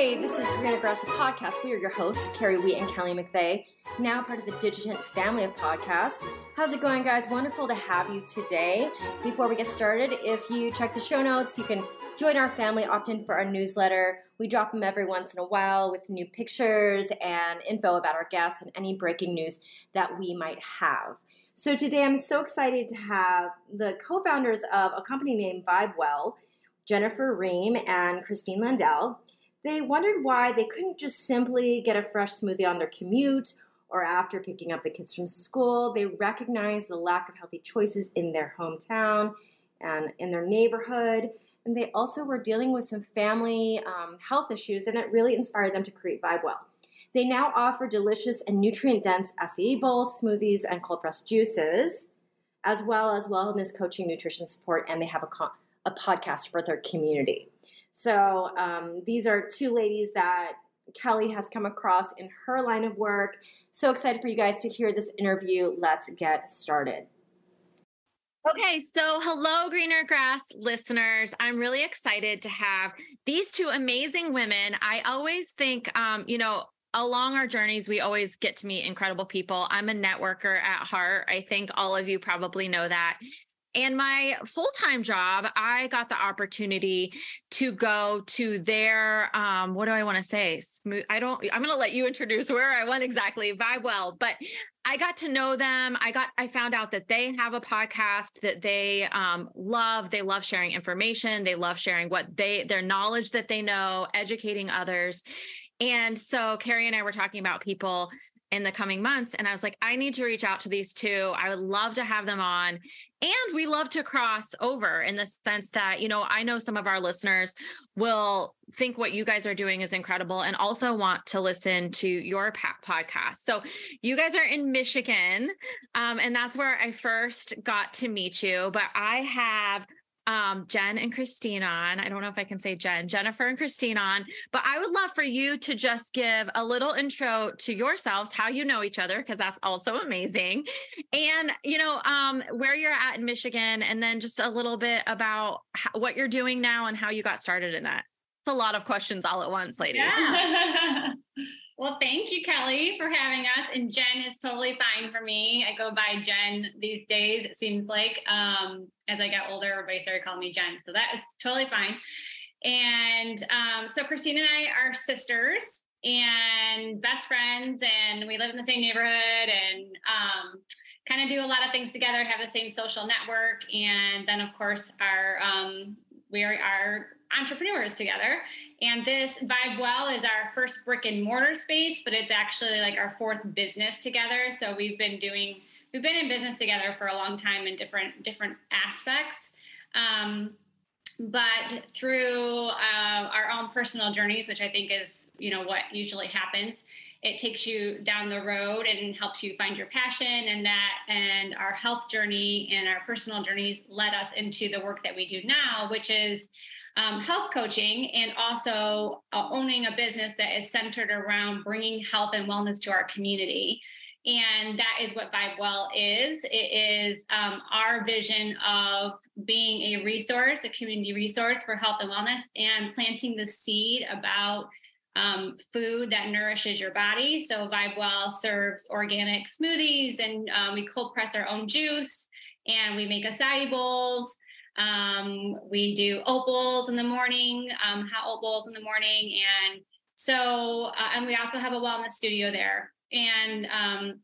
Hey, this is Greener Grass Podcast. We are your hosts, Kerry Wheat and Kelly McVeigh, now part of the Digitent family of podcasts. How's it going, guys? Wonderful to have you today. Before we get started, if you check the show notes, you can join our family, opt in for our newsletter. We drop them every once in a while with new pictures and info about our guests and any breaking news that we might have. So today I'm so excited to have the co founders of a company named VibeWell, Jennifer Ream and Christine Landaal. They wondered why they couldn't just simply get a fresh smoothie on their commute or after picking up the kids from school. They recognized the lack of healthy choices in their hometown and in their neighborhood. And they also were dealing with some family um, health issues, and it really inspired them to create VibeWell. They now offer delicious and nutrient dense acai bowls, smoothies, and cold pressed juices, as well as wellness coaching, nutrition support, and they have a, co- a podcast for their community. So um, these are two ladies that Kelly has come across in her line of work. So excited for you guys to hear this interview. Let's get started. Okay, so hello, Greener Grass listeners. I'm really excited to have these two amazing women. I always think, um, you know, along our journeys, we always get to meet incredible people. I'm a networker at heart. I think all of you probably know that. And my full time job, I got the opportunity to go to their, um, what do I want to say? Smooth. I don't, I'm going to let you introduce where I went exactly, Vibe Well, but I got to know them. I got, I found out that they have a podcast that they um, love. They love sharing information. They love sharing what they, their knowledge that they know, educating others. And so Kerry and I were talking about people in the coming months. And I was like, I need to reach out to these two. I would love to have them on. And we love to cross over in the sense that, you know, I know some of our listeners will think what you guys are doing is incredible and also want to listen to your podcast. So you guys are in Michigan. Um, and that's where I first got to meet you. But I have um, Jen and Christine on. I don't know if I can say Jen, Jennifer and Christine on, but I would love for you to just give a little intro to yourselves, how you know each other, because that's also amazing. And, you know, um, where you're at in Michigan, and then just a little bit about how, what you're doing now and how you got started in that. It's a lot of questions all at once, ladies. Yeah. Well, thank you, Kelly, for having us. And Jen is totally fine for me. I go by Jen these days, it seems like. Um, as I got older, everybody started calling me Jen. So that is totally fine. And um, so Christine and I are sisters and best friends, and we live in the same neighborhood and um, kind of do a lot of things together, have the same social network. And then, of course, our um, we are, are entrepreneurs together. And this Vibe Well is our first brick and mortar space, but it's actually like our fourth business together. So we've been doing we've been in business together for a long time in different different aspects. Um, but through uh, our own personal journeys, which I think is you know what usually happens, it takes you down the road and helps you find your passion and that and our health journey and our personal journeys led us into the work that we do now, which is um, health coaching and also uh, owning a business that is centered around bringing health and wellness to our community. And that is what Vibe Well is. It is um, our vision of being a resource, a community resource for health and wellness, and planting the seed about um, food that nourishes your body. So Vibe Well serves organic smoothies, and um, we cold press our own juice, and we make acai bowls. Um, we do bowls in the morning, um, hot bowls in the morning. And so, uh, and we also have a wellness studio there. And um,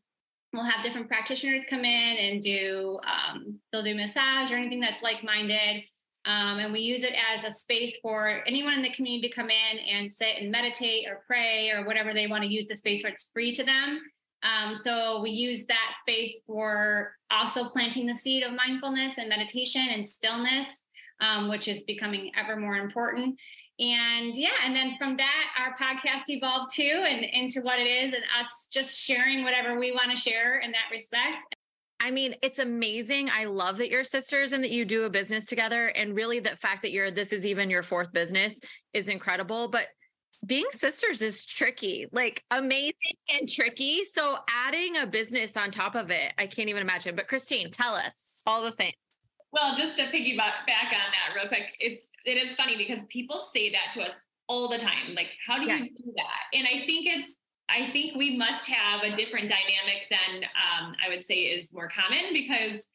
we'll have different practitioners come in and do, um, they'll do massage or anything that's like minded. Um, and we use it as a space for anyone in the community to come in and sit and meditate or pray or whatever they want to use the space for. It's free to them. Um, so we use that space for also planting the seed of mindfulness and meditation and stillness, um, which is becoming ever more important. And yeah, and then from that, our podcast evolved too and into what it is, and us just sharing whatever we want to share in that respect. I mean, it's amazing. I love that you're sisters and that you do a business together. And really, the fact that you're this is even your fourth business is incredible. But being sisters is tricky, like amazing and tricky. So adding a business on top of it, I can't even imagine. But Christine, tell us all the things. Well, just to piggyback back on that real quick, it's it is funny because people say that to us all the time. Like, how do yeah. you do that? And I think it's, I think we must have a different dynamic than um, I would say is more common because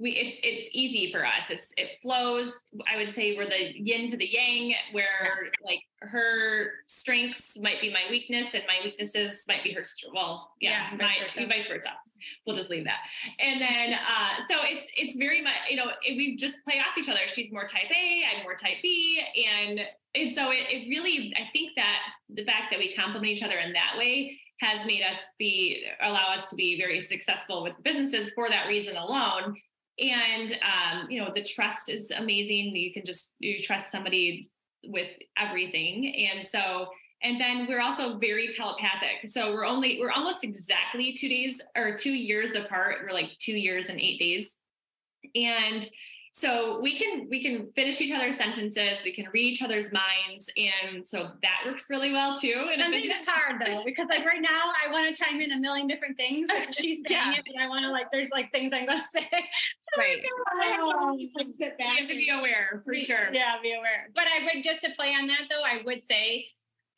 we it's it's easy for us. It's it flows. I would say we're the yin to the yang, where like her strengths might be my weakness and my weaknesses might be her well yeah, yeah my, vice versa. vice versa we'll just leave that and then uh so it's it's very much you know we just play off each other she's more type a i'm more type b and and so it, it really i think that the fact that we complement each other in that way has made us be allow us to be very successful with businesses for that reason alone and um, you know the trust is amazing you can just you trust somebody with everything. And so and then we're also very telepathic. So we're only we're almost exactly two days or two years apart. We're like two years and eight days. And so we can we can finish each other's sentences we can read each other's minds and so that works really well too and something that's hard though because like right now i want to chime in a million different things she's saying yeah. it and i want to like there's like things i'm going to say. Right. Oh, like, sit back you have to be aware for sure. yeah be aware. But i would just to play on that though i would say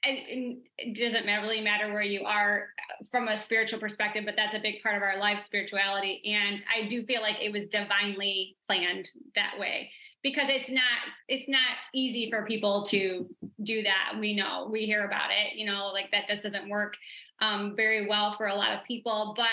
and, it doesn't really matter where you are from a spiritual perspective, but that's a big part of our life, spirituality. And I do feel like it was divinely planned that way because it's not it's not easy for people to do that. We know we hear about it, you know, like that just doesn't work um, very well for a lot of people. But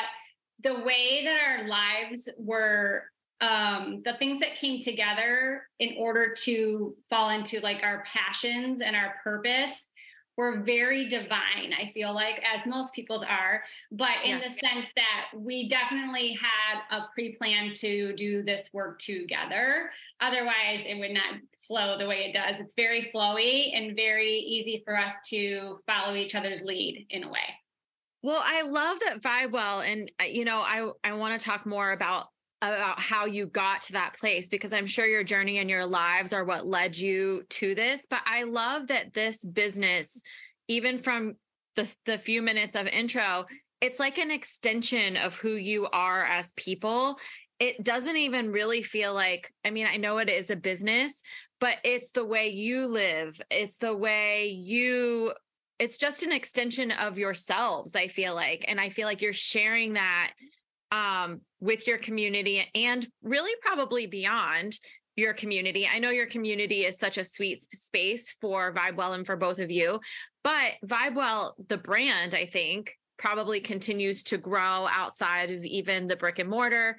the way that our lives were um the things that came together in order to fall into like our passions and our purpose we're very divine, I feel like, as most people are, but in yeah. the sense that we definitely had a pre plan to do this work together. Otherwise, it would not flow the way it does. It's very flowy and very easy for us to follow each other's lead in a way. Well, I love that vibe well, and uh, you know, I I want to talk more about about how you got to that place because I'm sure your journey and your lives are what led you to this. But I love that this business, even from the, the few minutes of intro, it's like an extension of who you are as people. It doesn't even really feel like, I mean, I know it is a business, but it's the way you live, it's the way you it's just an extension of yourselves i feel like and i feel like you're sharing that um, with your community and really probably beyond your community. I know your community is such a sweet space for VibeWell and for both of you, but VibeWell, the brand, I think, probably continues to grow outside of even the brick and mortar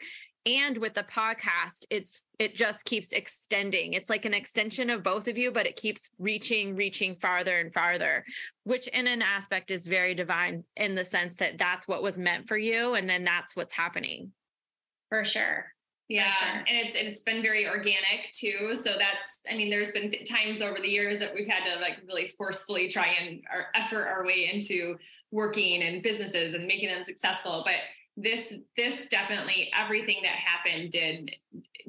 and with the podcast it's it just keeps extending. It's like an extension of both of you but it keeps reaching reaching farther and farther which in an aspect is very divine in the sense that that's what was meant for you and then that's what's happening. For sure. Yeah sure. and it's it's been very organic too. So that's i mean there's been times over the years that we've had to like really forcefully try and our effort our way into working and businesses and making them successful but this this definitely everything that happened did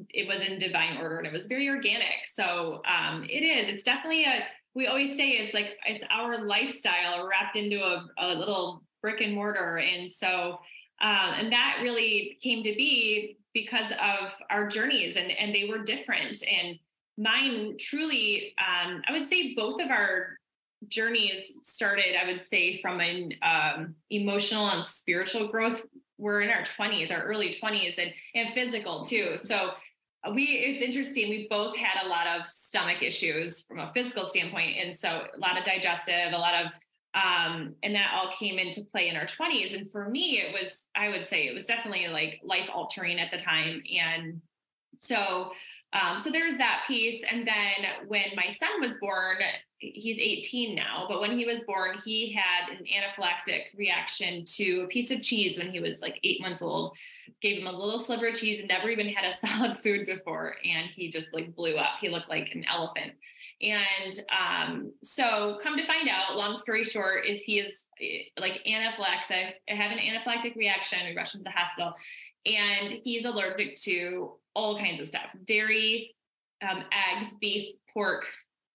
it was in divine order and it was very organic. So um it is it's definitely a we always say it's like it's our lifestyle wrapped into a, a little brick and mortar. And so um and that really came to be because of our journeys and and they were different. And mine truly um i would say both of our journeys started i would say from an um, emotional and spiritual growth we're in our 20s, our early 20s, and and physical too. So uh, we it's interesting. We both had a lot of stomach issues from a physical standpoint, and so a lot of digestive, a lot of um, and that all came into play in our 20s. And for me, it was I would say it was definitely like life altering at the time, and so um, so there's that piece. And then when my son was born, he's 18 now, but when he was born, he had an anaphylactic reaction to a piece of cheese when he was like eight months old. Gave him a little sliver of cheese, never even had a solid food before, and he just like blew up. He looked like an elephant. And um, so, come to find out, long story short, is he is eh, like anaphylactic, have an anaphylactic reaction. We rushed him to the hospital, and he's allergic to all kinds of stuff: dairy, um, eggs, beef, pork,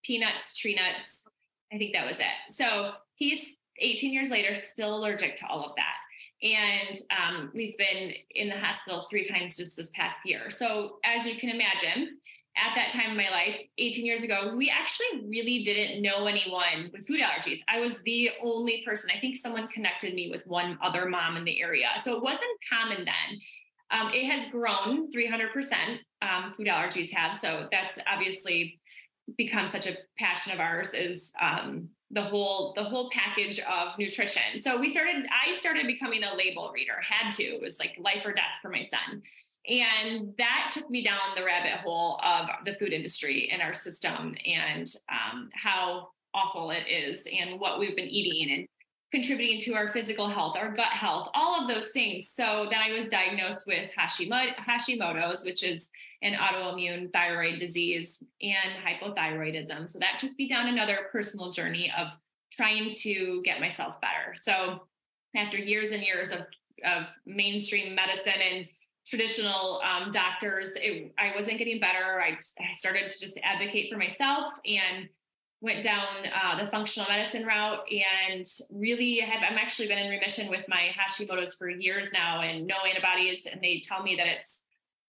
peanuts, tree nuts. I think that was it. So he's 18 years later, still allergic to all of that. And um, we've been in the hospital three times just this past year. So, as you can imagine, at that time in my life, 18 years ago, we actually really didn't know anyone with food allergies. I was the only person. I think someone connected me with one other mom in the area. So it wasn't common then. Um, it has grown 300%. Um, food allergies have. So that's obviously become such a passion of ours is um, the whole the whole package of nutrition. So we started. I started becoming a label reader. Had to. It was like life or death for my son. And that took me down the rabbit hole of the food industry and our system and um, how awful it is and what we've been eating and contributing to our physical health, our gut health, all of those things. So then I was diagnosed with Hashimoto's, which is an autoimmune thyroid disease and hypothyroidism. So that took me down another personal journey of trying to get myself better. So after years and years of, of mainstream medicine and traditional um, doctors, it, I wasn't getting better. I, I started to just advocate for myself and went down uh, the functional medicine route and really have I'm actually been in remission with my Hashimoto's for years now and no antibodies and they tell me that it's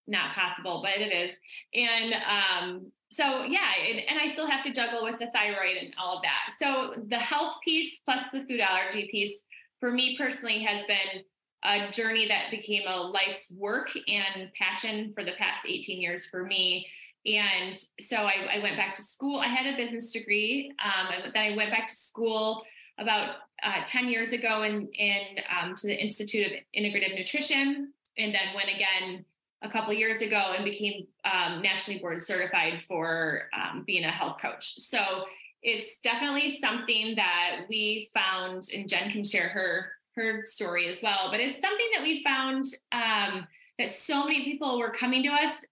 not possible but it is and um, so yeah and, and I still have to juggle with the thyroid and all of that so the health piece plus the food allergy piece for me personally has been a journey that became a life's work and passion for the past 18 years for me. And so I, I went back to school. I had a business degree. Um, then I went back to school about uh, 10 years ago in, in um, to the Institute of Integrative Nutrition. And then went again a couple years ago and became um, nationally board certified for um, being a health coach. So it's definitely something that we found, and Jen can share her her story as well. But it's something that we found um, that so many people were coming to us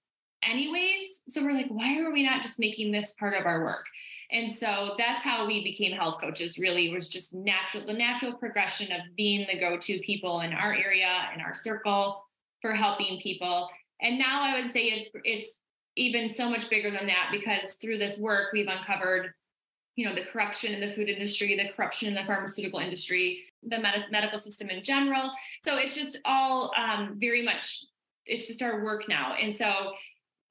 anyways. So we're like, why are we not just making this part of our work? And so that's how we became health coaches. Really, was just natural the natural progression of being the go-to people in our area in our circle for helping people. And now I would say it's it's even so much bigger than that because through this work we've uncovered you know the corruption in the food industry the corruption in the pharmaceutical industry the med- medical system in general so it's just all um, very much it's just our work now and so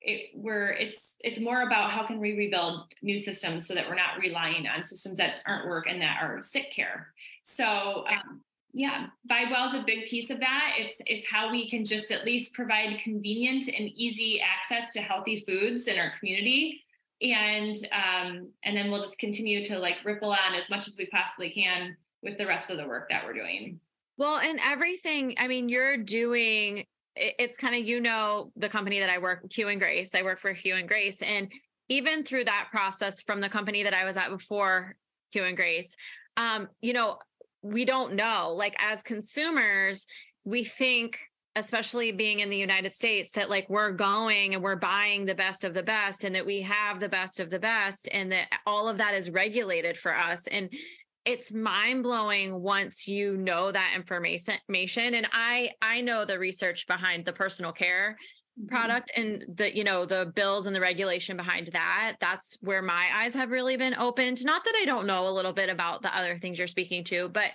it, we're it's it's more about how can we rebuild new systems so that we're not relying on systems that aren't work and that are sick care. So um, yeah well is a big piece of that. It's it's how we can just at least provide convenient and easy access to healthy foods in our community. And um, and then we'll just continue to like ripple on as much as we possibly can with the rest of the work that we're doing. Well and everything i mean you're doing it's kind of you know the company that i work hue and grace i work for hue and grace and even through that process from the company that i was at before hue and grace um, you know we don't know like as consumers we think especially being in the United States, that like we're going and we're buying the best of the best and that we have the best of the best and that all of that is regulated for us. And it's mind blowing once you know that information. And I I know the research behind the personal care mm-hmm. product and the you know the bills and the regulation behind that that's where my eyes have really been opened not that i don't know a little bit about the other things you're speaking to but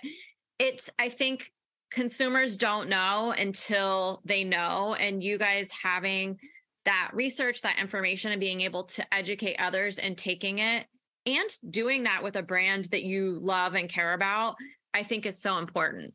it's i think consumers don't know until they know and you guys having that research that information and being able to educate others and taking it and doing that with a brand that you love and care about i think is so important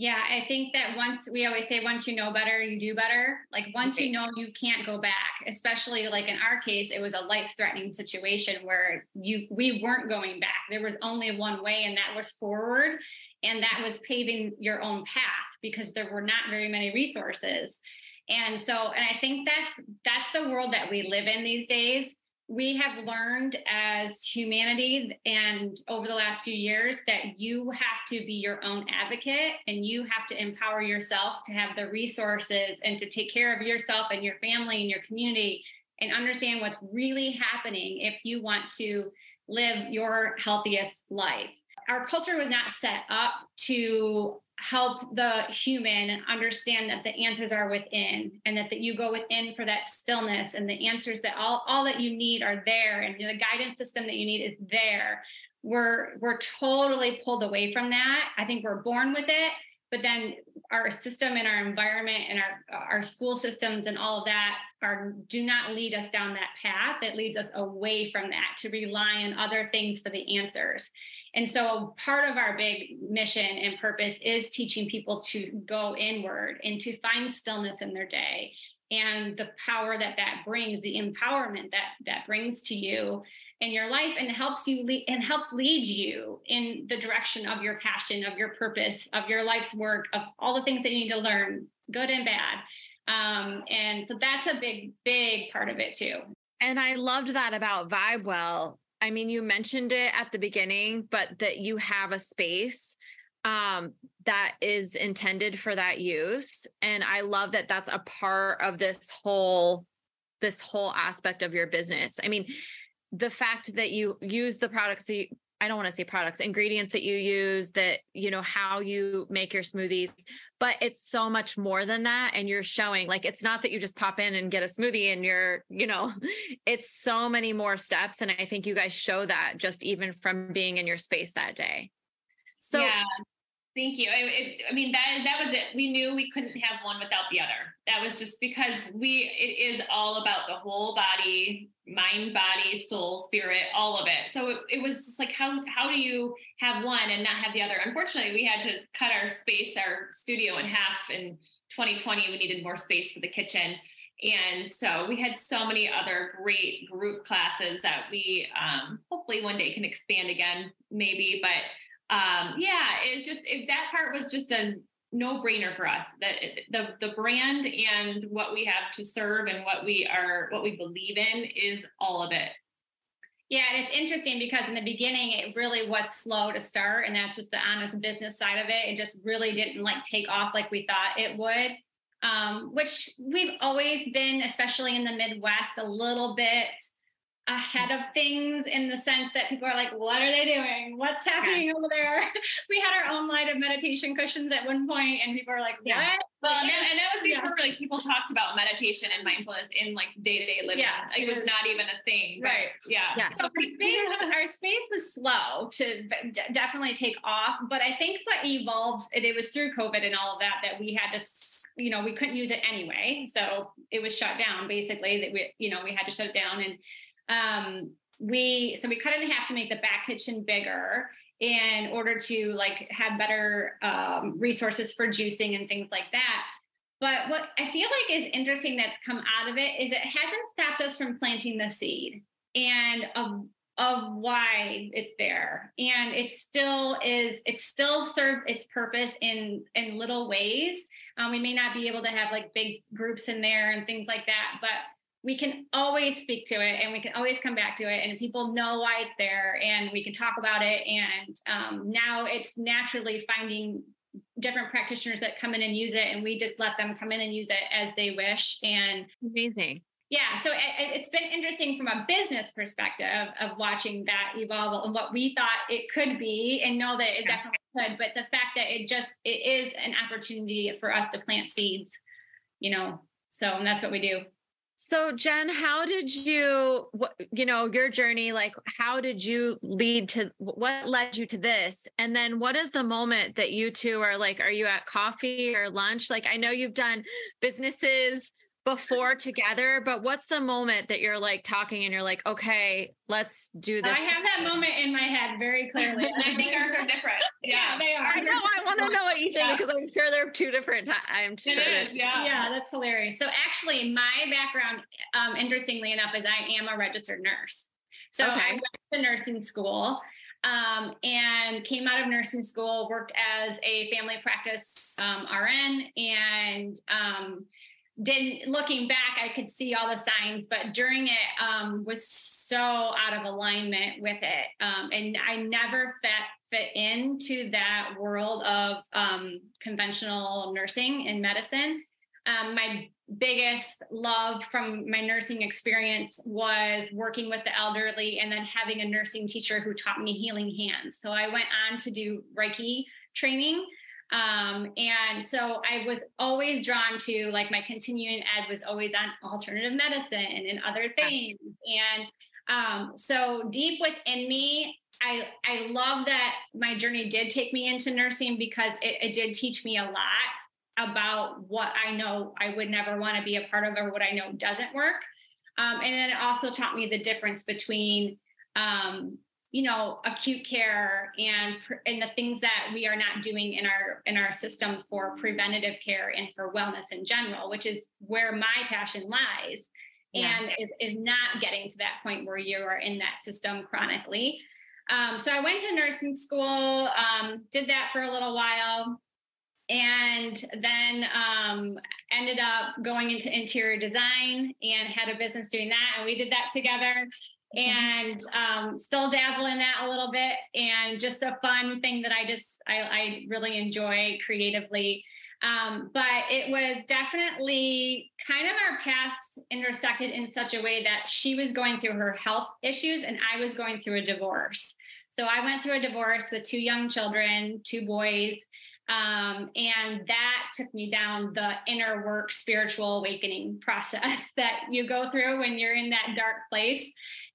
yeah, I think that once we always say once you know better, you do better. Like once okay. you know you can't go back, especially like in our case, it was a life-threatening situation where you we weren't going back. There was only one way and that was forward and that was paving your own path because there were not very many resources. And so and I think that's that's the world that we live in these days we have learned as humanity and over the last few years that you have to be your own advocate and you have to empower yourself to have the resources and to take care of yourself and your family and your community and understand what's really happening if you want to live your healthiest life. Our culture was not set up to help the human understand that the answers are within and that, that you go within for that stillness and the answers that all, all that you need are there and the guidance system that you need is there. We're we're totally pulled away from that. I think we're born with it but then our system and our environment and our our school systems and all of that are do not lead us down that path. That leads us away from that to rely on other things for the answers. And so part of our big mission and purpose is teaching people to go inward and to find stillness in their day and the power that that brings the empowerment that that brings to you in your life and helps you lead and helps lead you in the direction of your passion of your purpose of your life's work of all the things that you need to learn good and bad. Um, and so that's a big big part of it too. And i loved that about vibe well. I mean you mentioned it at the beginning but that you have a space um, that is intended for that use. And i love that that's a part of this whole this whole aspect of your business. I mean the fact that you use the products that you, I don't want to say products, ingredients that you use, that, you know, how you make your smoothies, but it's so much more than that. And you're showing like, it's not that you just pop in and get a smoothie and you're, you know, it's so many more steps. And I think you guys show that just even from being in your space that day. So, yeah. Thank you. It, it, I mean, that that was it. We knew we couldn't have one without the other. That was just because we. It is all about the whole body, mind, body, soul, spirit, all of it. So it, it was just like, how how do you have one and not have the other? Unfortunately, we had to cut our space, our studio in half in 2020. We needed more space for the kitchen. And so we had so many other great group classes that we um, hopefully one day can expand again, maybe. But um, yeah, it's just it, that part was just a no brainer for us. That the the brand and what we have to serve and what we are what we believe in is all of it. Yeah, and it's interesting because in the beginning it really was slow to start, and that's just the honest business side of it. It just really didn't like take off like we thought it would. Um, which we've always been, especially in the Midwest, a little bit ahead of things in the sense that people are like, what are they doing? What's happening over there? we had our own line of meditation cushions at one point, and people are like, what? Yeah. Well, and, that, and that was before yeah. like people talked about meditation and mindfulness in like day to day living. Yeah, it, it was, not even a thing. Right. Yeah. yeah. So our space, our space was slow to d- definitely take off, but I think what evolved, it was through COVID and all of that that we had to, you know, we couldn't use it anyway, so it was shut down basically. That we, you know, we had to shut it down and um, we so we cut it in half to make the back kitchen bigger in order to like have better um, resources for juicing and things like that. But what I feel like is interesting that's come out of it is it hasn't stopped us from planting the seed and of of why it's there and it still is it still serves its purpose in in little ways um, we may not be able to have like big groups in there and things like that but we can always speak to it and we can always come back to it and people know why it's there and we can talk about it. And um, now it's naturally finding different practitioners that come in and use it and we just let them come in and use it as they wish. And amazing. Yeah so it, has been interesting from a business perspective of watching that evolve and what we thought it could be and know that it definitely could but the fact that it just it is an opportunity for us to plant seeds you know so that's what we do so Jen, how did you you know your journey like how did you lead to what led you to this? And then what is the moment that you two are like are you at coffee or lunch? Like I know you've done businesses before together, but what's the moment that you're like talking and you're like, okay, let's do this? I have that moment in my head very clearly. And I think ours are different. Yeah, they are. I know. I want to know what each yeah. because I'm sure they're two different times. I'm sure. It is, yeah. Yeah, that's hilarious. So actually, my background, um, interestingly enough, is I am a registered nurse. So okay. I went to nursing school um, and came out of nursing school, worked as a family practice um, RN, and um, didn't looking back i could see all the signs but during it um, was so out of alignment with it. Um, and i never fit fit into that world of um, conventional nursing and medicine. Um, my biggest love from my nursing experience was working with the elderly and then having a nursing teacher who taught me healing hands. So i went on to do reiki training um, and so I was always drawn to like my continuing ed was always on alternative medicine and other things. And um, so deep within me, I I love that my journey did take me into nursing because it, it did teach me a lot about what I know I would never want to be a part of or what I know doesn't work. Um, and then it also taught me the difference between, um, you know, acute care and and the things that we are not doing in our in our systems for preventative care and for wellness in general, which is where my passion lies. Yeah. And is, is not getting to that point where you are in that system chronically. Um, so I went to nursing school, um, did that for a little while, and then um, ended up going into interior design and had a business doing that. And we did that together and um, still dabble in that a little bit. And just a fun thing that I just, I, I really enjoy creatively. Um, but it was definitely kind of our paths intersected in such a way that she was going through her health issues and I was going through a divorce. So I went through a divorce with two young children, two boys. Um, and that took me down the inner work spiritual awakening process that you go through when you're in that dark place.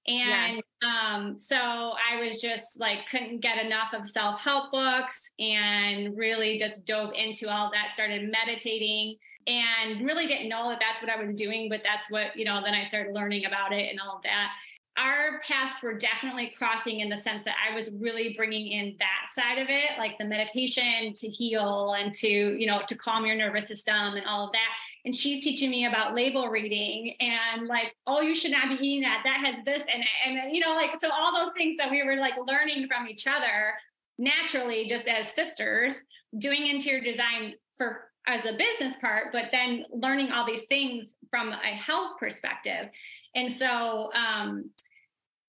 And yes. um, so I was just like, couldn't get enough of self help books and really just dove into all that, started meditating and really didn't know that that's what I was doing, but that's what, you know, then I started learning about it and all of that our paths were definitely crossing in the sense that I was really bringing in that side of it, like the meditation to heal and to, you know, to calm your nervous system and all of that. And she's teaching me about label reading and like, oh, you should not be eating that. That has this and and you know, like so all those things that we were like learning from each other naturally, just as sisters, doing interior design for as a business part, but then learning all these things from a health perspective. And so um,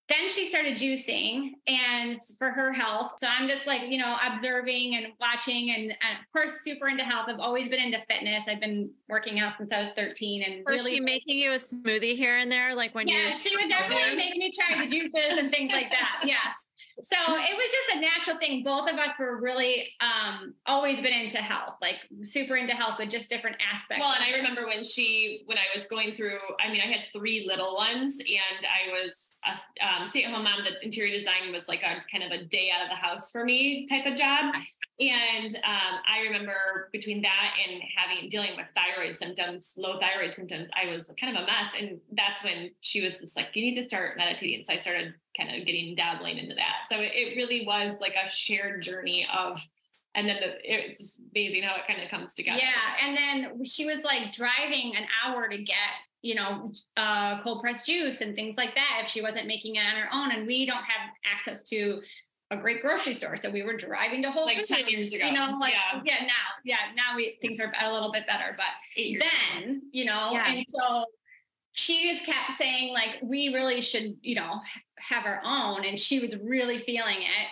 then she started juicing and for her health. So I'm just like, you know, observing and watching and, and, of course super into health. I've always been into fitness. I've been working out since I was 13 and was really she making you a smoothie here and there? Like when you yeah, you she would definitely make me try the juices and things like that. Yes. So it was just a natural thing. Both of us were really um, always been into health, like super into health, but just different aspects. Well, and I remember when she, when I was going through, I mean, I had three little ones and I was a um, stay-at-home mom, the interior design was like a kind of a day out of the house for me type of job. And um, I remember between that and having dealing with thyroid symptoms, low thyroid symptoms, I was kind of a mess. And that's when she was just like, "You need to start meditating." So I started kind of getting dabbling into that. So it, it really was like a shared journey of and then the, it's amazing how it kind of comes together. Yeah, and then she was like driving an hour to get you know, uh, cold pressed juice and things like that if she wasn't making it on her own. And we don't have access to a great grocery store. So we were driving to Whole like Foods. 10 years ago. You know, like, yeah, yeah now, yeah, now we, things are a little bit better, but then, you know, yeah. and so she just kept saying like, we really should, you know, have our own. And she was really feeling it.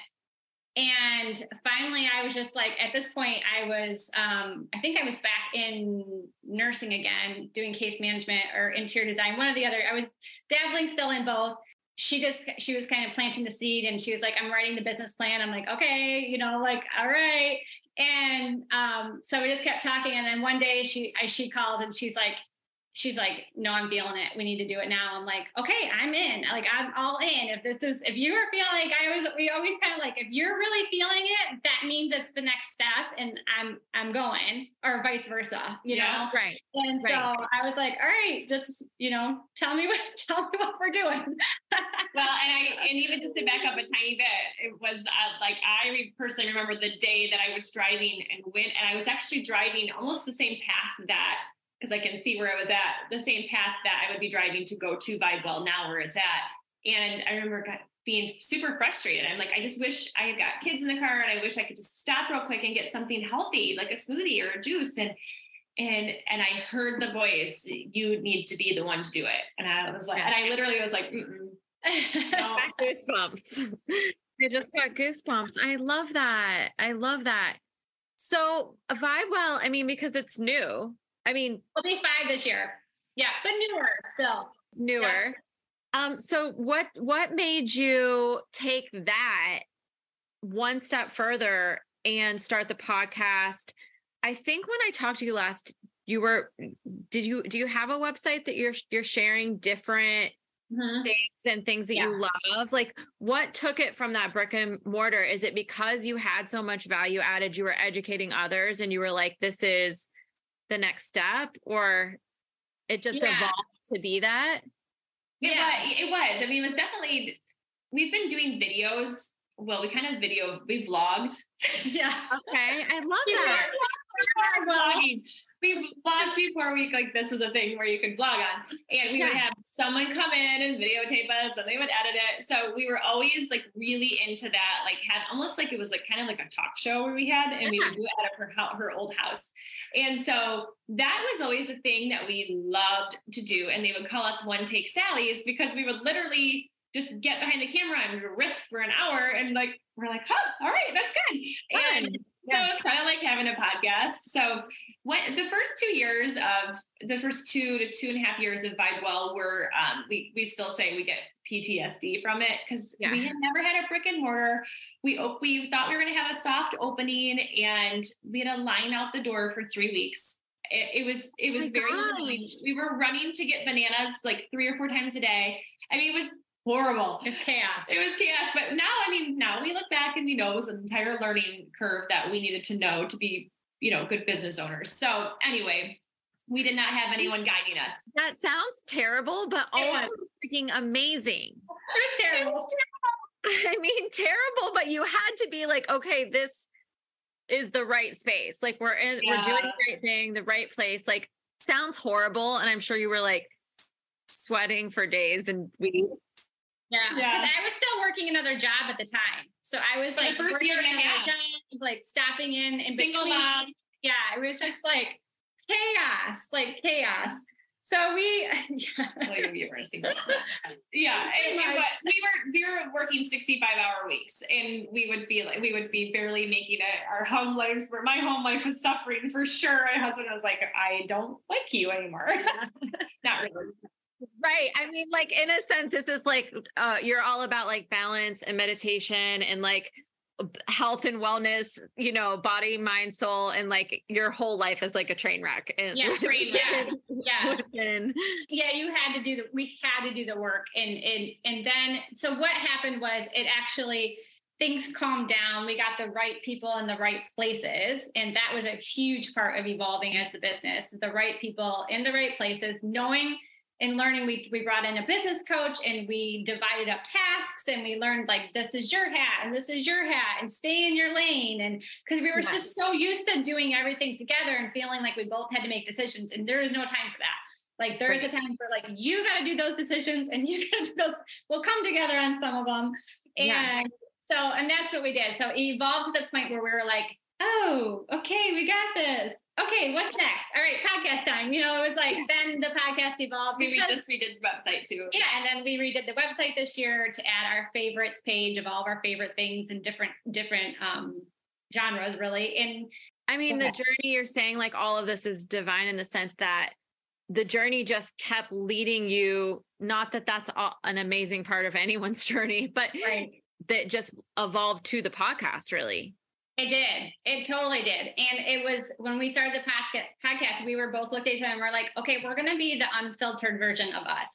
And finally, I was just like, at this point, I was, um, I think I was back in nursing again, doing case management or interior design, one or the other. I was dabbling still in both. She just, she was kind of planting the seed and she was like, I'm writing the business plan. I'm like, okay, you know, like, all right. And um, so we just kept talking. And then one day she, I, she called and she's like, she's like, no, I'm feeling it. We need to do it now. I'm like, okay, I'm in. Like, I'm all in. If this is, if you are feeling like I was, we always kind of like, if you're really feeling it, that means it's the next step and I'm, I'm going or vice versa, you yeah, know? Right. And right. so I was like, all right, just, you know, tell me what, tell me what we're doing. well, and I, and even just to back up a tiny bit, it was uh, like, I personally remember the day that I was driving and went, and I was actually driving almost the same path that because I can see where I was at, the same path that I would be driving to go to Vibewell now where it's at. And I remember being super frustrated. I'm like, I just wish I had got kids in the car and I wish I could just stop real quick and get something healthy, like a smoothie or a juice. And and and I heard the voice, you need to be the one to do it. And I was like, and I literally was like, no. goosebumps. I just got goosebumps. I love that. I love that. So Vibewell, I mean, because it's new, I mean, I'll be five this year. Yeah, but newer still. Newer. Yeah. Um, so what what made you take that one step further and start the podcast? I think when I talked to you last, you were did you do you have a website that you're you're sharing different mm-hmm. things and things that yeah. you love? Like what took it from that brick and mortar? Is it because you had so much value added, you were educating others and you were like, this is the next step or it just Yeah. evolved to be that? It Yeah. was, it was. I mean, it was definitely, we've been doing videos. Well, we kind of video, we vlogged. Yeah. Okay. I love that. Were vlogging. We vlogged before we like this was a thing where you could vlog on, and we would have someone come in and videotape us, and they would edit it. So we were always like really into that. Like had almost like it was like kind of like a talk show where we had, and we would do it out of her her old house. And so that was always a thing that we loved to do. And they would call us one take Sally's because we would literally just get behind the camera and riff for an hour and like we're like, huh, all right, that's good. And Fun. so it's kind of like having a podcast. So what the first two years of the first two to two and a half years of Vibewell were um, we we still say we get PTSD from it because Yeah. we had never had a brick and mortar. We we thought we were going to have a soft opening and we had a line out the door for three weeks. It, it was it was my very we were running to get bananas like three or four times a day. I mean, it was horrible. It's chaos. It was chaos, but now, I mean, now we look back and we know it was an entire learning curve that we needed to know to be, you know, good business owners. So anyway, we did not have anyone guiding us. That sounds terrible, but It was. also freaking amazing. It was terrible. I mean, terrible, but you had to be like, okay, this is the right space. Like we're in, we're doing the right thing, the right place. Like sounds horrible. And I'm sure you were like sweating for days and weeks. Yeah. Yeah. 'Cause I was still working another job at the time. So I was For the like first working year and a another half. job, like stopping in in Single between. mom. Yeah, it was just like chaos, like chaos. So we Well, you- you were a single mom. Yeah, and Pretty it we were we were working sixty five hour weeks, and we would be like we would be barely making it. Our home lives were my home life was suffering for sure. My husband was like, I don't like you anymore. Not really. Right. I mean, like in a sense, this is like uh you're all about like balance and meditation and like health and wellness, you know, body, mind, soul, and like your whole life is like a train wreck. And Yeah, train wreck. yeah. yeah you had to do the we had to do the work and and and then so what happened was it actually things calmed down we got the right people in the right places and that was a huge part of evolving as the business the right people in the right places knowing and learning we, we brought in a business coach and we divided up tasks and we learned like this is your hat and this is your hat and stay in your lane. And because we were just so used to doing everything together and feeling like we both had to make decisions and there is no time for that. Like there is a time for like you got to do those decisions and you got to do those we'll come together on some of them and Yeah. so and that's what we did. So it evolved to the point where we were like oh okay we got this okay what's next all right podcast time you know it was like then the podcast evolved We because- just redid the website too. yeah, and then we redid the website this year to add our favorites page of all of our favorite things and different different um genres, really. And I mean, the journey you're saying, like all of this is divine in the sense that the journey just kept leading you. Not that that's all, an amazing part of anyone's journey, but right, that just evolved to the podcast, really. It did. It totally did. And it was when we started the podcast, we were both looked at each other and we're like, okay, we're going to be the unfiltered version of us.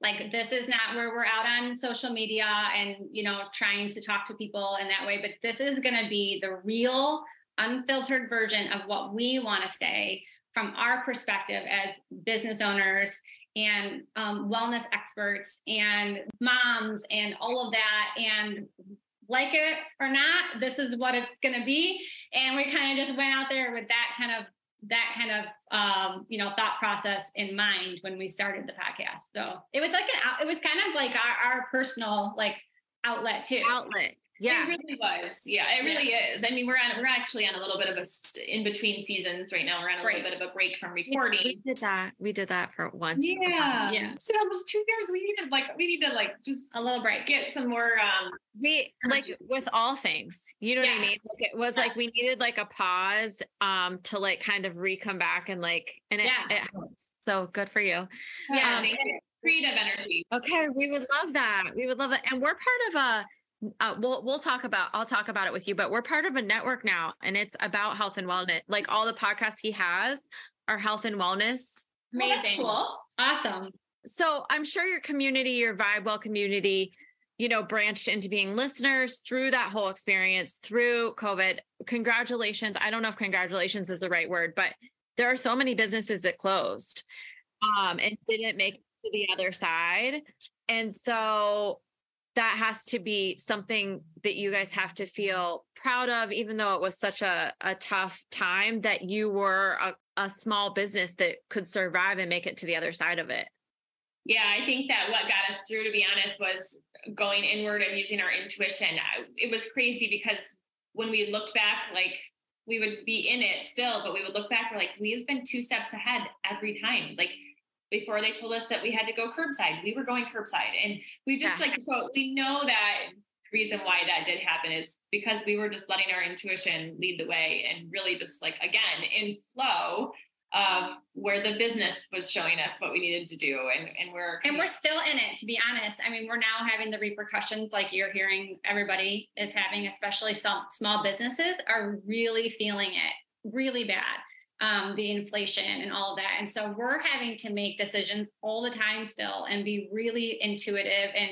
Like this is not where we're out on social media and you know trying to talk to people in that way, but this is going to be the real unfiltered version of what we want to say from our perspective as business owners and um, wellness experts and moms and all of that and like it or not this is what it's going to be. And we kind of just went out there with that kind of that kind of um, you know thought process in mind when we started the podcast. So it was like an it was kind of like our, our personal like outlet too. Outlet. Yeah. It really was. Yeah, it really is. I mean, we're on we're actually on a little bit of a in between seasons right now. We're on a Right. little bit of a break from recording. We did that. We did that for once. Yeah. Yeah. So almost two years. We needed like we need to like just a little break get some more um We like with all things, you know what I mean? Like it was like we needed like a pause um to like kind of re come back and like and it, Yeah. it helped. So good for you. yeah, Um, creative energy. Okay, we would love that. We would love it. And we're part of a uh, we'll we'll talk about I'll talk about it with you, but we're part of a network now and it's about health and wellness. Like all the podcasts he has are health and wellness. Well, amazing cool. awesome So I'm sure your community, your Vibe Well community, you know, branched into being listeners through that whole experience through COVID. Congratulations. I don't know if congratulations is the right word, but there are so many businesses that closed um, and didn't make to the other side. And so that has to be something that you guys have to feel proud of, even though it was such a, a tough time that you were a, a small business that could survive and make it to the other side of it. Yeah, I think that what got us through, to be honest, was going inward and using our intuition. It was crazy because when we looked back, like we would be in it still, but we would look back, we're like, we've been two steps ahead every time. Like before they told us that we had to go curbside, we were going curbside. And we just yeah. like, so we know that reason why that did happen is because we were just letting our intuition lead the way and really just like, again, in flow of where the business was showing us what we needed to do and, and we're and we're still in it to be honest i mean we're now having the repercussions like you're hearing everybody is having especially some small businesses are really feeling it really bad um, the inflation and all of that. And so we're having to make decisions all the time still and be really intuitive and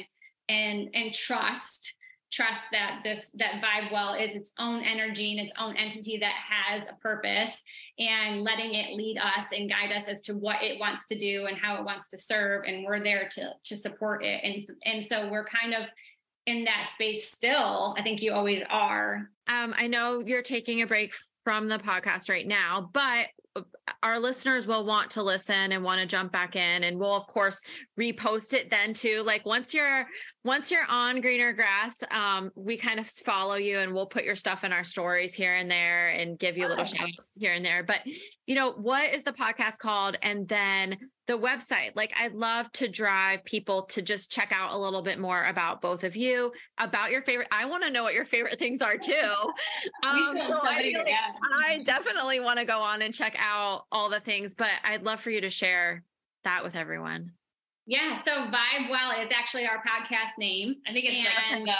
and and trust trust that this that vibe well is its own energy and its own entity that has a purpose and letting it lead us and guide us as to what it wants to do and how it wants to serve and we're there to to support it. And and so we're kind of in that space still. I think you always are. Um i know you're taking a break from the podcast right now but uh, our listeners will want to listen and want to jump back in and we'll of course repost it then too. Like once you're once you're on greener grass um, we kind of follow you and we'll put your stuff in our stories here and there and give you a little oh. shout outs here and there. But you know what is the podcast called? And then the website. Like i'd love to drive people to just check out a little bit more about both of you about your favorite i want to know what your favorite things are too. Um, so I, I definitely want to go on and check out all the things but i'd love for you to share that with everyone yeah, so Vibe Well is actually our podcast name. I think it's and the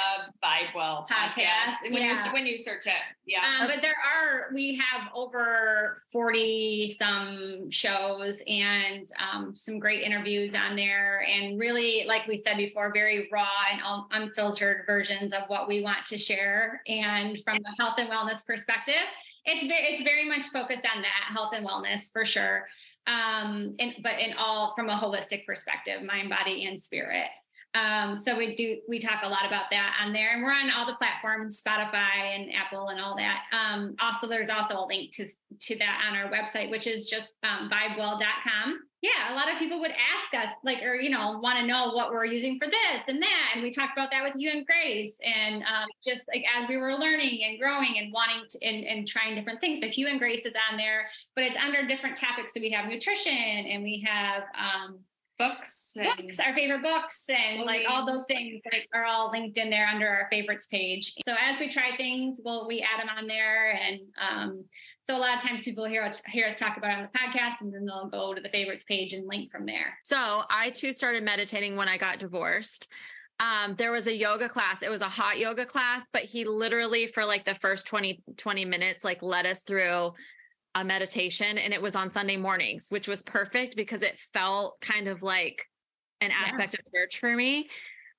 Vibe Well podcast. podcast. When yeah. you when you search it, yeah. Um, but there are we have over forty some shows and um, some great interviews on there, and really, like we said before, very raw and unfiltered versions of what we want to share. And from the health and wellness perspective, it's very it's very much focused on that health and wellness for sure um, and, but in all from a holistic perspective, mind, body, and spirit. Um, so we do we talk a lot about that on there, and we're on all the platforms, Spotify and Apple and all that. Um, also, there's also a link to to that on our website, which is just um, vibewell.com. Yeah, a lot of people would ask us, like, or you know, want to know what we're using for this and that, and we talked about that with you and Grace, and um, just like as we were learning and growing and wanting to and, and trying different things. So Hugh and Grace is on there, but it's under different topics. So we have nutrition, and we have um, books, books our favorite books, and like all those things like, are all linked in there under our favorites page. So as we try things, well, we add them on there, and um, so a lot of times people hear us, hear us talk about it on the podcast, and then they'll go to the favorites page and link from there. So I too started meditating when I got divorced. Um, there was a yoga class. It was a hot yoga class, but he literally for like the first 20, 20 minutes, like led us through a meditation and it was on Sunday mornings, which was perfect because it felt kind of like an aspect yeah. of church for me.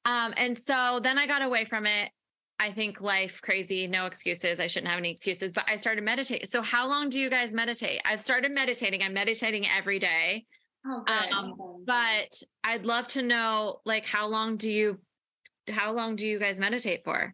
Um, and so then I got away from it. I think life crazy, no excuses. I shouldn't have any excuses, but I started meditating. So how long do you guys meditate? I've started meditating. I'm meditating every day. Oh, um, but I'd love to know like how long do you how long do you guys meditate for?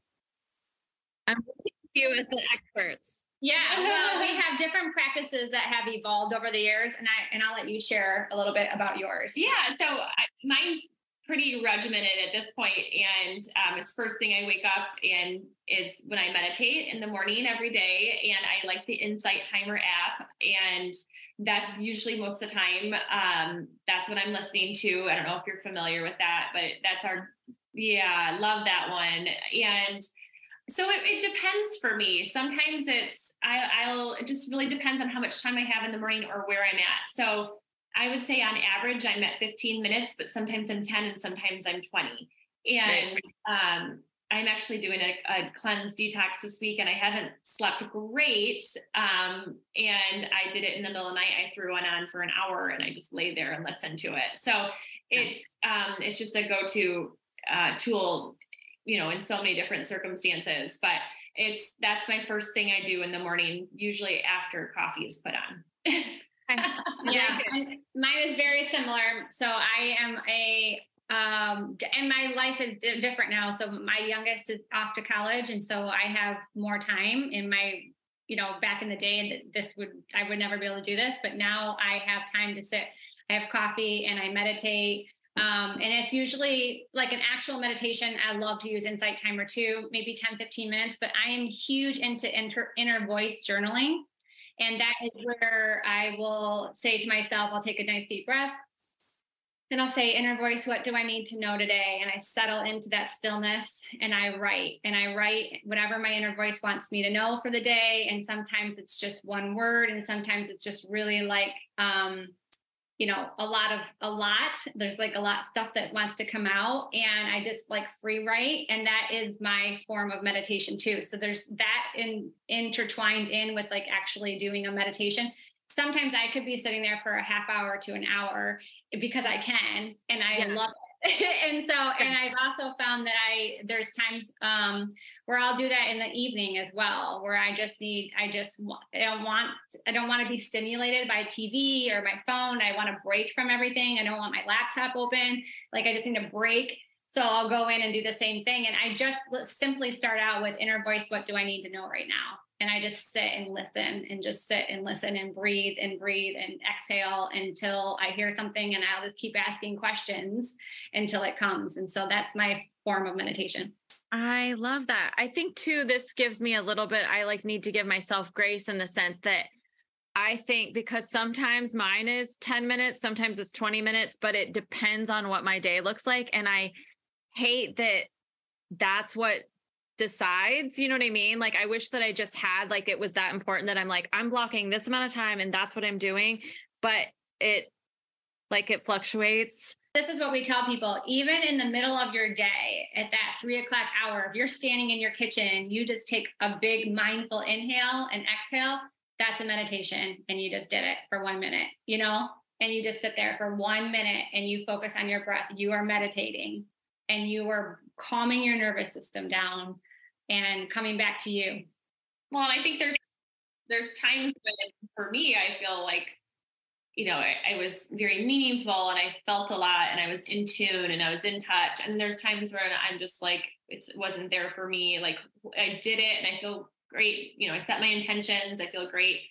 I'm looking you as the experts. Yeah, well, we have different practices that have evolved over the years, and I and I'll let you share a little bit about yours. Yeah, so I, mine's pretty regimented at this point, and um, it's first thing I wake up and is when I meditate in the morning every day, and I like the Insight Timer app, and that's usually most of the time. Um, that's what I'm listening to. I don't know if you're familiar with that, but that's our yeah, love that one, and so it, it, depends for me. Sometimes it's I, will It just really depends on how much time I have in the morning or where I'm at. So I would say on average I'm at 15 minutes, but sometimes I'm 10 and sometimes I'm 20. And um, I'm actually doing a, a, cleanse detox this week, and I haven't slept great. Um, and I did it in the middle of the night. I threw one on for an hour, and I just lay there and listened to it. So it's um, it's just a go-to uh, tool you know, in so many different circumstances. But it's that's my first thing I do in the morning, usually after coffee is put on. yeah, mine is very similar. So I am a um and my life is different now so my youngest is off to college and so i have more time in my you know back in the day this would i would never be able to do this but now i have time to sit i have coffee and i meditate um, and it's usually like an actual meditation. I love to use Insight Timer too, maybe 10, 15 minutes, but I am huge into inter, inner voice journaling. And that is where I will say to myself, I'll take a nice deep breath. And I'll say, inner voice, what do I need to know today? And I settle into that stillness and I write and I write whatever my inner voice wants me to know for the day. And sometimes it's just one word, and sometimes it's just really like, um, you know a lot of a lot. There's like a lot of stuff that wants to come out and i just like free write and that is my form of meditation too. So there's that in intertwined in with like actually doing a meditation. Sometimes i could be sitting there for a half hour to an hour because i can and i yeah. love and so and i've also found that i there's times um where i'll do that in the evening as well where i just need i just i don't want i don't want to be stimulated by tv or my phone. I want to break from everything. I don't want my laptop open. Like i just need to break. So i'll go in and do the same thing. And i just simply start out with inner voice what do i need to know right now and I just sit and listen and just sit and listen and breathe and breathe and exhale until I hear something and I'll just keep asking questions until it comes. And so that's my form of meditation. I love that. I think too, this gives me a little bit, I like need to give myself grace in the sense that I think because sometimes mine is 10 minutes, sometimes it's 20 minutes, but it depends on what my day looks like. And I hate that that's what decides, you know what I mean? Like I wish that I just had like it was that important that I'm like I'm blocking this amount of time and that's what I'm doing, but it like it fluctuates. This is what we tell people. Even in the middle of your day, at that three o'clock hour, if you're standing in your kitchen, you just take a big mindful inhale and exhale. That's a meditation, and you just did it for one minute. You know, and you just sit there for one minute and you focus on your breath. You are meditating and you are calming your nervous system down and coming back to you? Well, I think there's there's times when for me I feel like you know I, I, was very meaningful and I felt a lot and I was in tune and I was in touch. And there's times where I'm just like it wasn't there for me. Like I did it and I feel great. You know, I set my intentions. I feel great.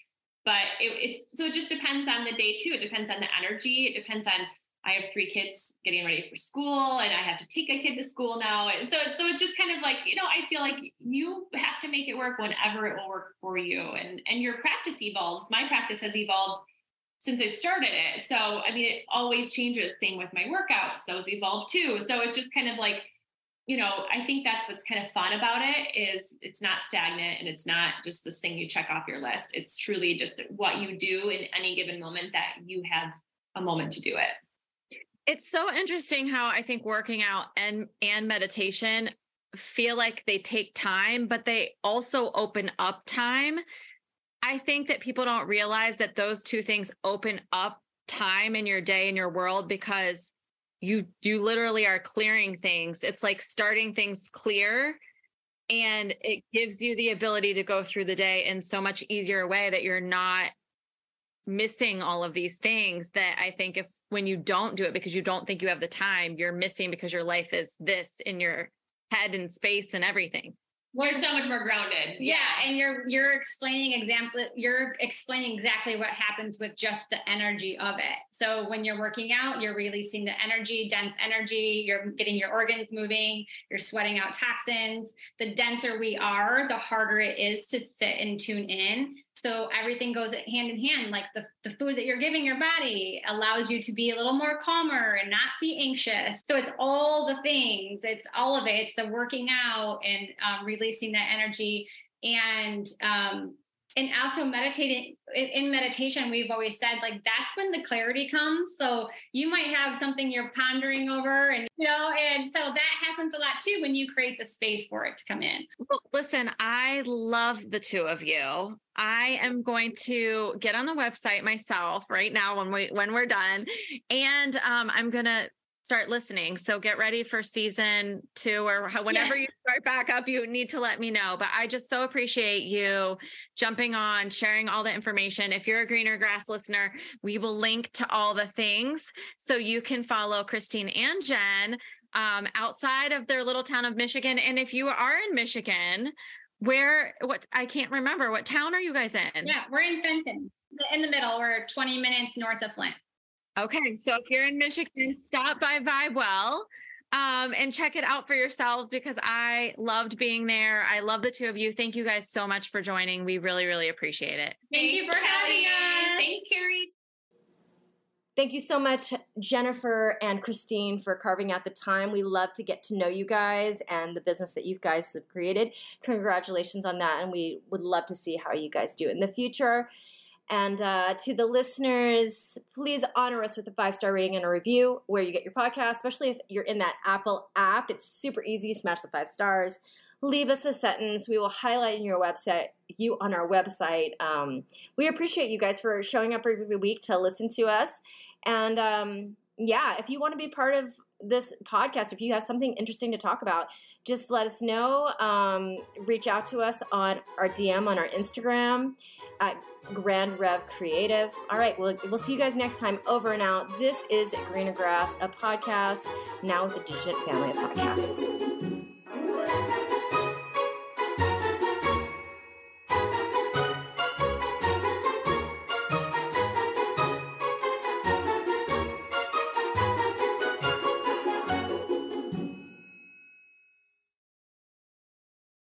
But it, it's so it just depends on the day too. It depends on the energy. It depends on I have three kids getting ready for school and I have to take a kid to school now. And so, so it's just kind of like, you know, I feel like you have to make it work whenever it will work for you. And, and your practice evolves. My practice has evolved since I started it. So, I mean, it always changes. Same with my workouts. Those evolve too. So it's just kind of like, you know, I think that's what's kind of fun about it is it's not stagnant and it's not just this thing you check off your list. It's truly just what you do in any given moment that you have a moment to do it. It's so interesting how I think working out and and meditation feel like they take time, but they also open up time. I think that people don't realize that those two things open up time in your day in your world because you you literally are clearing things. It's like starting things clear and it gives you the ability to go through the day in so much easier way that you're not missing all of these things that I think if when you don't do it because you don't think you have the time, you're missing because your life is this in your head and space and everything we're so much more grounded. Yeah, and you're you're explaining example you're explaining exactly what happens with just the energy of it. So when you're working out, you're releasing the energy, dense energy, you're getting your organs moving, you're sweating out toxins. The denser we are, the harder it is to sit and tune in. So everything goes hand in hand. Like the, the food that you're giving your body allows you to be a little more calmer and not be anxious. So it's all the things, it's all of it. It's the working out and um, releasing that energy and um, and also meditating in meditation we've always said like that's when the clarity comes. So you might have something you're pondering over and you know and so that happens a lot too when you create the space for it to come in. Well, listen i love the two of you. I am going to get on the website myself right now when we when we're done. And um, i'm gonna start listening. So get ready for season two or whenever yeah. you start back up, you need to let me know. But I just so appreciate you jumping on, sharing all the information. If you're a greener grass listener, we will link to all the things so you can follow Christine and Jen um, outside of their little town of Michigan. And if you are in Michigan, where what I can't remember what town are you guys in? Yeah, we're in Fenton, in the middle. We're 20 minutes north of Flint. Okay, so if you're in Michigan, stop by Vibewell um, and check it out for yourselves because I loved being there. I love the two of you. Thank you guys so much for joining. We really, really appreciate it. Thank Thanks you for having us. Thanks, Kerry. Thank you so much, Jennifer and Christine, for carving out the time. We love to get to know you guys and the business that you guys have created. Congratulations on that, and we would love to see how you guys do in the future. And uh, to the listeners, please honor us with a five star rating and a review where you get your podcast, especially if you're in that Apple app. It's super easy. Smash the five stars. Leave us a sentence. We will highlight in your website you on our website. Um, we appreciate you guys for showing up every week to listen to us. And um, yeah, if you want to be part of this podcast, if you have something interesting to talk about, just let us know. Um, reach out to us on our DM on our Instagram at Grand Reve Creative. All right, we'll, we'll see you guys next time. Over and out. This is Greener Grass, a podcast now with the Digit family of podcasts.